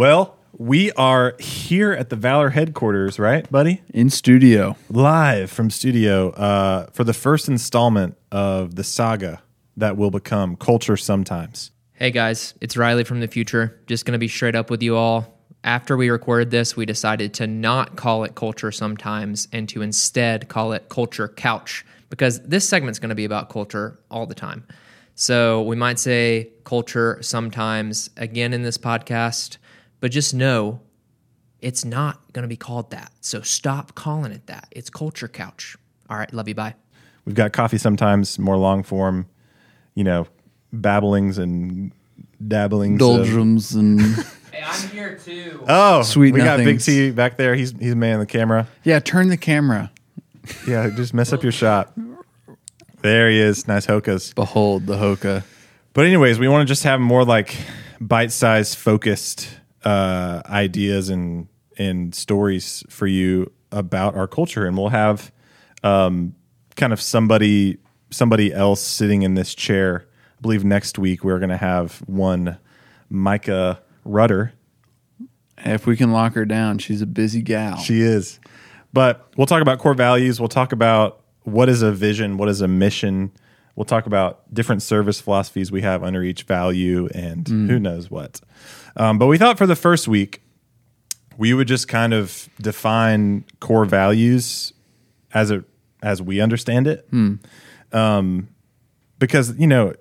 Well, we are here at the Valor headquarters, right, buddy? In studio. Live from studio uh, for the first installment of the saga that will become Culture Sometimes. Hey guys, it's Riley from the future. Just going to be straight up with you all. After we recorded this, we decided to not call it Culture Sometimes and to instead call it Culture Couch because this segment's going to be about culture all the time. So we might say culture sometimes again in this podcast, but just know it's not going to be called that. So stop calling it that. It's Culture Couch. All right, love you. Bye. We've got coffee sometimes, more long form, you know, babblings and dabblings. of- Doldrums and Hey, I'm here too. Oh, Sweet We got Big nothings. T back there. He's he's manning the camera. yeah, turn the camera. Yeah, just mess up your shot. There he is. Nice hokas. Behold the Hoka. But anyways, we want to just have more like bite-sized, focused uh, ideas and and stories for you about our culture, and we'll have um, kind of somebody somebody else sitting in this chair. I believe next week we're going to have one Micah Rudder. If we can lock her down, she's a busy gal. She is. But we'll talk about core values. We'll talk about what is a vision, what is a mission. We'll talk about different service philosophies we have under each value and who knows what. Um, but we thought for the first week, we would just kind of define core values as it as we understand it. Um, because you know,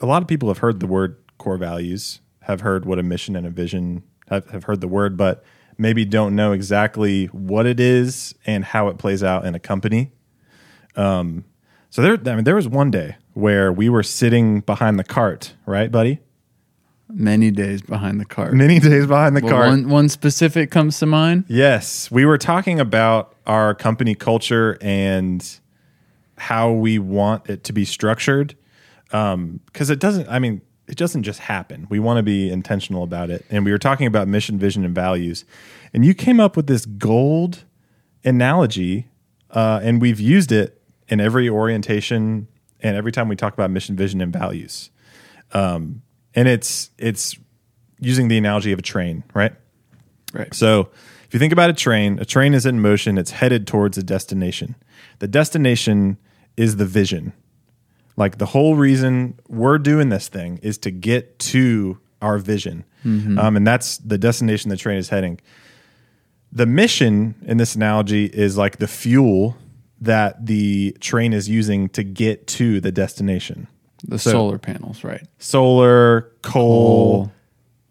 a lot of people have heard the word core values, have heard what a mission and a vision have, have heard the word, but maybe don't know exactly what it is and how it plays out in a company. Um, so there, I mean, there was one day where we were sitting behind the cart, right, buddy? Many days behind the cart. Many days behind the Well, cart. one, one specific comes to mind. Yes, we were talking about our company culture and how we want it to be structured. Because it doesn't, I mean, it doesn't just happen. We want to be intentional about it. And we were talking about mission, vision, and values. And you came up with this gold analogy, uh, and we've used it in every orientation and every time we talk about mission, vision, and values. Um, and it's it's using the analogy of a train, right? Right. So, if you think about a train, a train is in motion, it's headed towards a destination. The destination is the vision. Like the whole reason we're doing this thing is to get to our vision. Um, and that's the destination the train is heading. The mission in this analogy is like the fuel that the train is using to get to the destination. The So- solar panels, right? Solar, coal, Coal,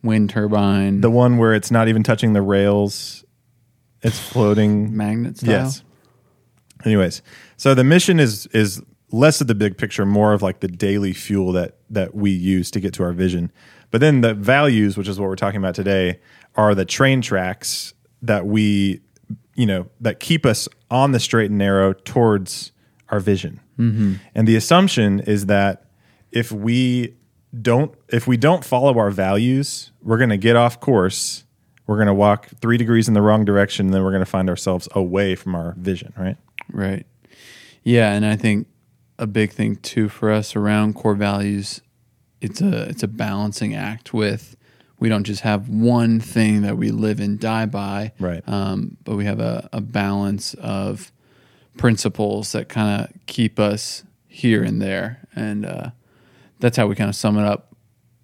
wind turbine, the one where it's not even touching the rails, it's floating. magnet style. Yes. Anyways, so the mission is is less of the big picture, more of like the daily fuel that that we use to get to our vision. But then the values, which is what we're talking about today, are the train tracks that we, you know, that keep us on the straight and narrow towards our vision. Mm-hmm. And the assumption is that if we don't if we don't follow our values, we're going to get off course. We're going to walk 3 degrees in the wrong direction and then we're going to find ourselves away from our vision, right? Right. Yeah, and I think a big thing too for us around core values, it's a it's a balancing act with we don't just have one thing that we live and die by, Right. Um, but we have a, a balance of principles that kind of keep us here and there, and uh, that's how we kind of sum it up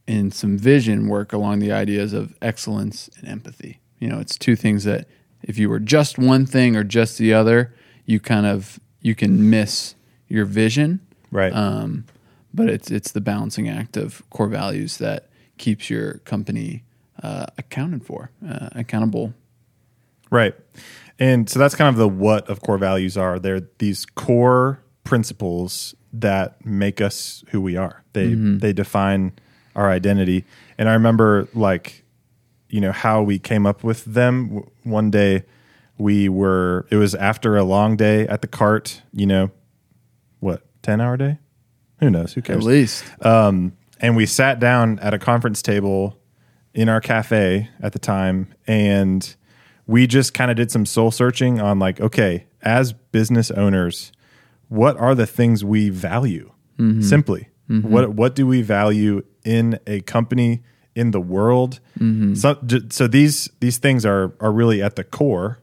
in some vision work along the ideas of excellence and empathy. You know, it's two things that if you were just one thing or just the other, you kind of you can miss your vision. Right. Um, but it's it's the balancing act of core values that keeps your company uh, accounted for, uh, accountable. Right. And so that's kind of the what of core values are. They're these core principles that make us who we are. They they define our identity. And I remember like you know how we came up with them one day we were it was after a long day at the cart, you know, what, 10 hour day? Who knows? Who cares? At least, Um, and we sat down at a conference table in our cafe at the time, and we just kind of did some soul searching on like, okay, as business owners, what are the things we value? Simply, what what do we value in a company, in the world. So, j- so these these things are are really at the core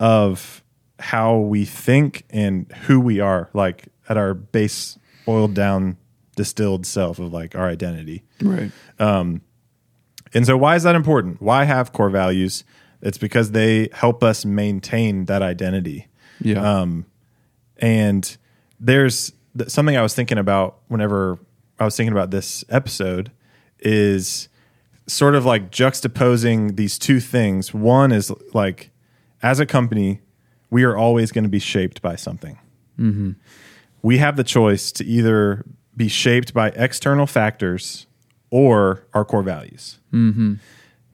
of how we think and who we are, like at our base, boiled down, distilled self of like our identity. Right. um And so, why is that important? Why have core values? It's because they help us maintain that identity. Yeah. Um, and there's th- something I was thinking about whenever I was thinking about this episode is sort of like juxtaposing these two things. One is like, as a company, we are always going to be shaped by something. Mm-hmm. We have the choice to either be shaped by external factors or our core values. Mm-hmm.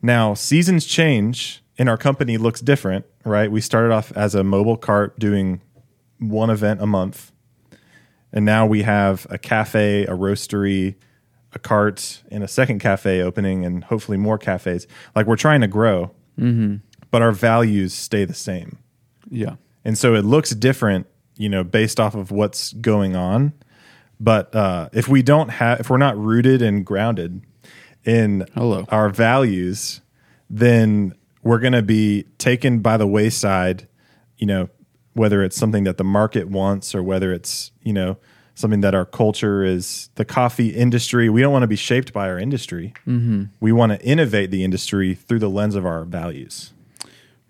Now, seasons change and our company looks different, right? We started off as a mobile cart doing one event a month. And now we have a cafe, a roastery, a cart, and a second cafe opening, and hopefully more cafes. Like we're trying to grow, but our values stay the same. yeah. And so it looks different, you know, based off of what's going on. But uh, if we don't have, if we're not rooted and grounded in Hello. our values, then we're going to be taken by the wayside, you know, whether it's something that the market wants or whether it's, you know, something that our culture is the coffee industry. We don't want to be shaped by our industry. Mm-hmm. We want to innovate the industry through the lens of our values.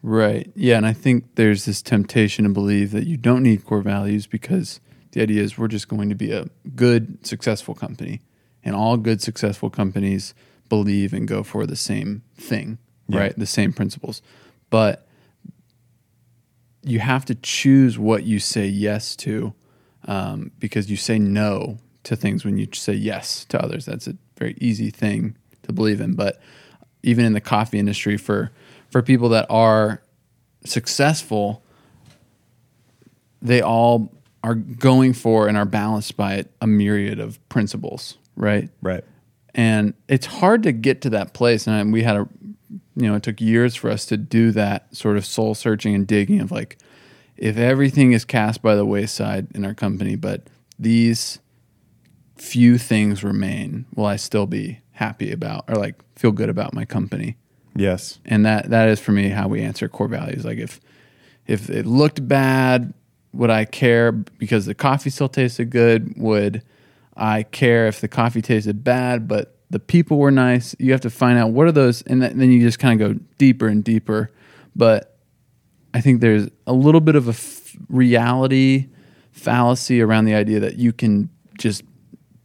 Right. Yeah. And I think there's this temptation to believe that you don't need core values because the idea is we're just going to be a good, successful company. And all good, successful companies believe and go for the same thing, Yeah. right? The same principles. But you have to choose what you say yes to um, because you say no to things when you say yes to others. That's a very easy thing to believe in. But even in the coffee industry, for for people that are successful, they all are going for and are balanced by a myriad of principles, right? Right. and it's hard to get to that place and we had a you know it took years for us to do that sort of soul searching and digging of like if everything is cast by the wayside in our company but these few things remain will i still be happy about or like feel good about my company? Yes. and that that is for me how we answer core values. Like if if it looked bad would i care because the coffee still tasted good? Would i care if the coffee tasted bad but the people were nice. You have to find out what are those and th- then you just kind of go deeper and deeper. But i think there's a little bit of a f- reality fallacy around the idea that you can just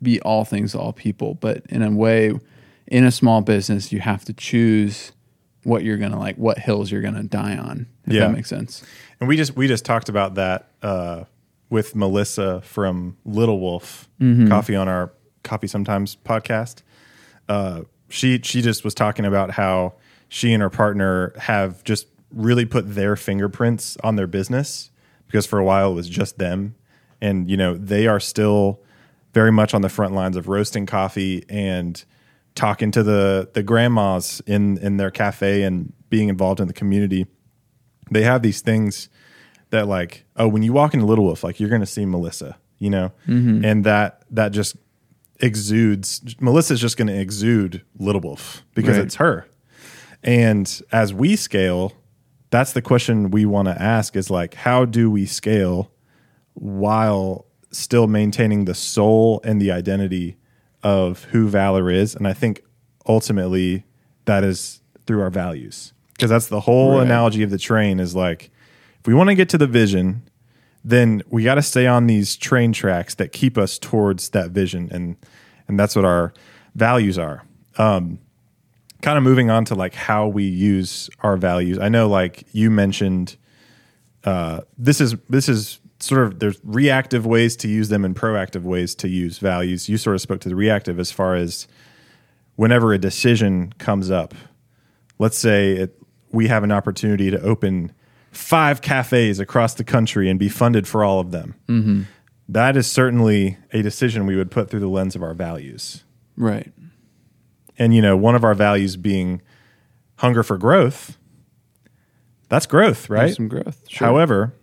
be all things to all people. But in a way in a small business you have to choose what you're gonna like what hills you're gonna die on if Yeah. that makes sense. And we just we just talked about that uh, with Melissa from Little Wolf Coffee on our Coffee Sometimes podcast. Uh, she she just was talking about how she and her partner have just really put their fingerprints on their business because for a while it was just them, and you know they are still very much on the front lines of roasting coffee and talking to the the grandmas in in their cafe and being involved in the community. They have these things that like oh when you walk into little wolf like you're gonna see melissa you know? And that that just exudes melissa's just gonna exude little wolf because Right. it's her and as we scale that's the question we want to ask is like how do we scale while still maintaining the soul and the identity of who valor is and i think ultimately that is through our values because that's the whole Right. analogy of the train is like if we want to get to the vision then we got to stay on these train tracks that keep us towards that vision and and that's what our values are. Um kind of moving on to like how we use our values. I know like you mentioned uh this is this is sort of there's reactive ways to use them and proactive ways to use values. You sort of spoke to the reactive as far as whenever a decision comes up. Let's say it, we have an opportunity to open five cafes across the country and be funded for all of them. Mm-hmm. That is certainly a decision we would put through the lens of our values. right And, you know, one of our values being hunger for growth. That's growth, There's right? some growth sure. However,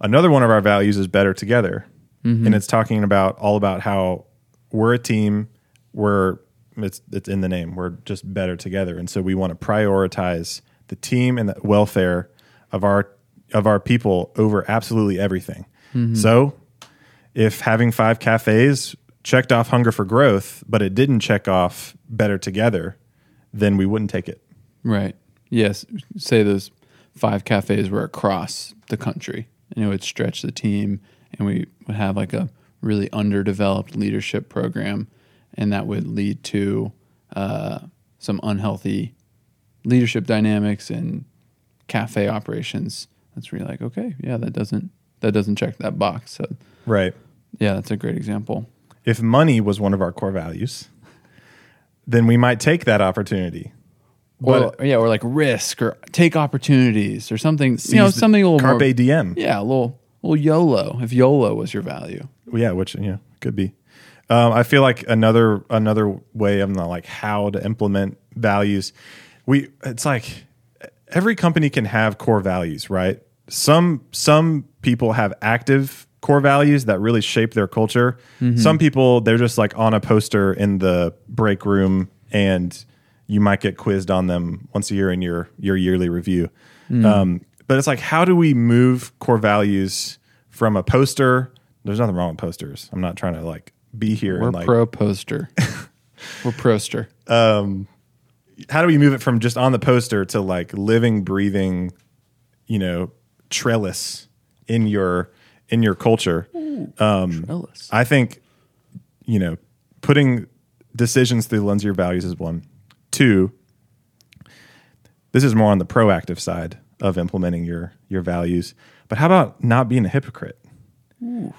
another one of our values is better together. Mm-hmm. And it's talking about all about how we're a team, we're it's it's in the name. We're just better together, and so we want to prioritize the team and the welfare of our of our people over absolutely everything. So, if having five cafes checked off hunger for growth, but it didn't check off better together, then we wouldn't take it. Right. Yes. Say those five cafes were across the country and it would stretch the team and we would have like a really underdeveloped leadership program and that would lead to uh, some unhealthy leadership dynamics and cafe operations. That's really like, okay, yeah, that doesn't that doesn't check that box. So Right. yeah, that's a great example. If money was one of our core values, then we might take that opportunity. Or yeah, or like risk or take opportunities or something. You know, something a little carpe more. diem. Yeah, a little little YOLO. If YOLO was your value. Yeah, which know could be. Um, I feel like another another way of the, like how to implement values. We it's like every company can have core values, right? Some some people have active core values that really shape their culture. Mm-hmm. Some people they're just like on a poster in the break room, and you might get quizzed on them once a year in your your yearly review. Mm. Um, but it's like, how do we move core values from a poster? There's nothing wrong with posters. I'm not trying to like be here We're and like pro poster. We're proster. Um, how do we move it from just on the poster to like living, breathing, you know, trellis in your in your culture? Um, trellis. I think, you know, putting decisions through the lens of your values is one. Two, this is more on the proactive side of implementing your your values. But how about not being a hypocrite?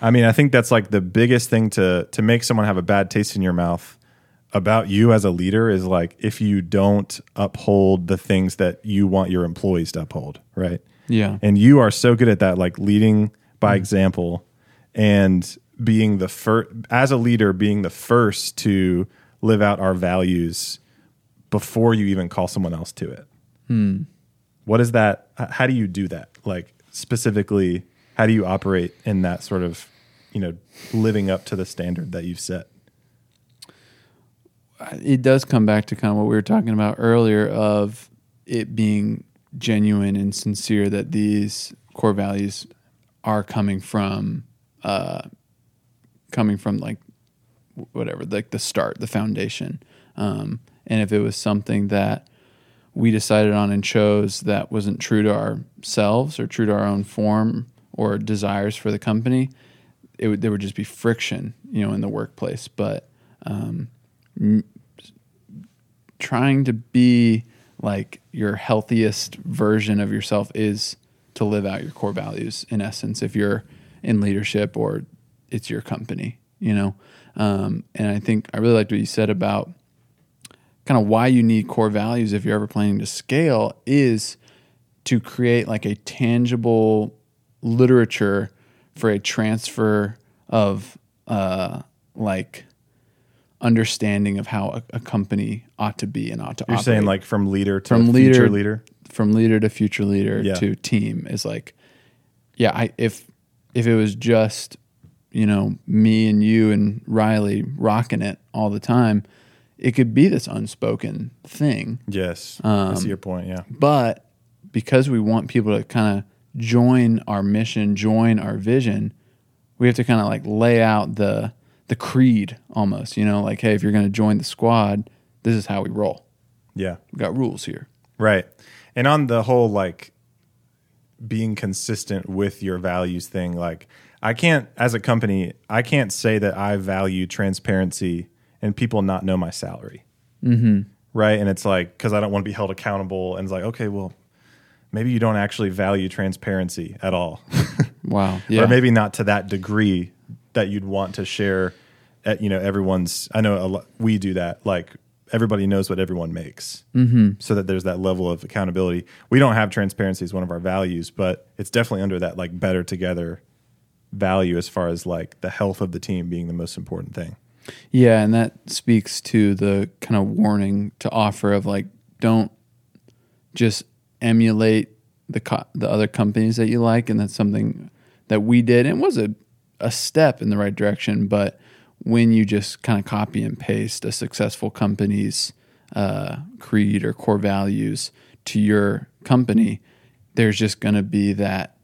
I mean, I think that's like the biggest thing to to make someone have a bad taste in your mouth about you as a leader is like if you don't uphold the things that you want your employees to uphold, right? Yeah. And you are so good at that, like leading by mm-hmm. example and being the first, as a leader, being the first to live out our values before you even call someone else to it. Hmm. What is that? How do you do that? Like specifically, how do you operate in that sort of, you know, living up to the standard that you've set? It does come back to kind of what we were talking about earlier of it being genuine and sincere that these core values are coming from uh coming from like whatever like the start the foundation. Um and if it was something that we decided on and chose that wasn't true to ourselves or true to our own form or desires for the company it would there would just be friction you know in the workplace. But um trying to be like your healthiest version of yourself is to live out your core values in essence if you're in leadership or it's your company you know? Um, and i think i really liked what you said about kind of why you need core values if you're ever planning to scale is to create like a tangible literature for a transfer of uh, like understanding of how a, a company ought to be and ought to You're operate saying like from leader to From future leader- leader. from leader to future leader Yeah. to team is like yeah i if if it was just you know me and you and riley rocking it all the time it could be this unspoken thing Yes, I Um, see your point. Yeah, but because we want people to kind of join our mission join our vision we have to kind of like lay out the the creed almost you know like hey if you're going to join the squad this is how we roll yeah. we got rules here Right. And on the whole, like being consistent with your values thing, like I can't, as a company, I can't say that I value transparency and people not know my salary. Mm-hmm. Right. And it's like, because I don't want to be held accountable. And it's like, okay, well, maybe you don't actually value transparency at all. wow yeah or maybe not to that degree that you'd want to share at you know everyone's i know a lot, we do that like everybody knows what everyone makes. Mm-hmm. so that there's that level of accountability. We don't have transparency as one of our values but it's definitely under that like better together value as far as like the health of the team being the most important thing. Yeah, and that speaks to the kind of warning to offer of like don't just emulate the co- the other companies that you like, and that's something that we did, and it was a a step in the right direction. But when you just kind of copy and paste a successful company's uh, creed or core values to your company, there's just going to be that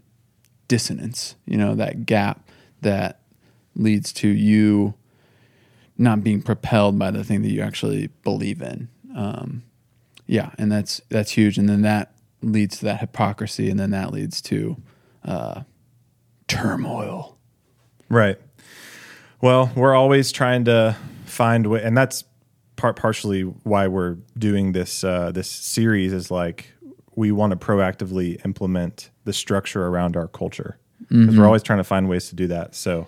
dissonance, you know, that gap that leads to you not being propelled by the thing that you actually believe in. Um, yeah, and that's that's huge. And then that leads to that hypocrisy, and then that leads to uh, turmoil. Right. Well, we're always trying to find way, and that's part partially why we're doing this uh, this series is like we want to proactively implement the structure around our culture because we're always trying to find ways to do that. So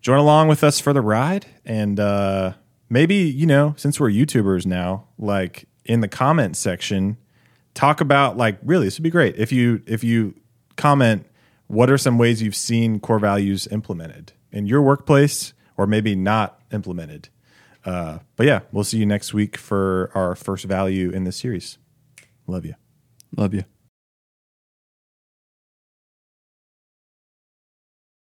join along with us for the ride, and uh, maybe you know since we're YouTubers now, like in the comment section, talk about like really this would be great if you if you comment what are some ways you've seen core values implemented in your workplace or maybe not implemented. Uh, but yeah, we'll see you next week for our first value in this series. Love you. Love you.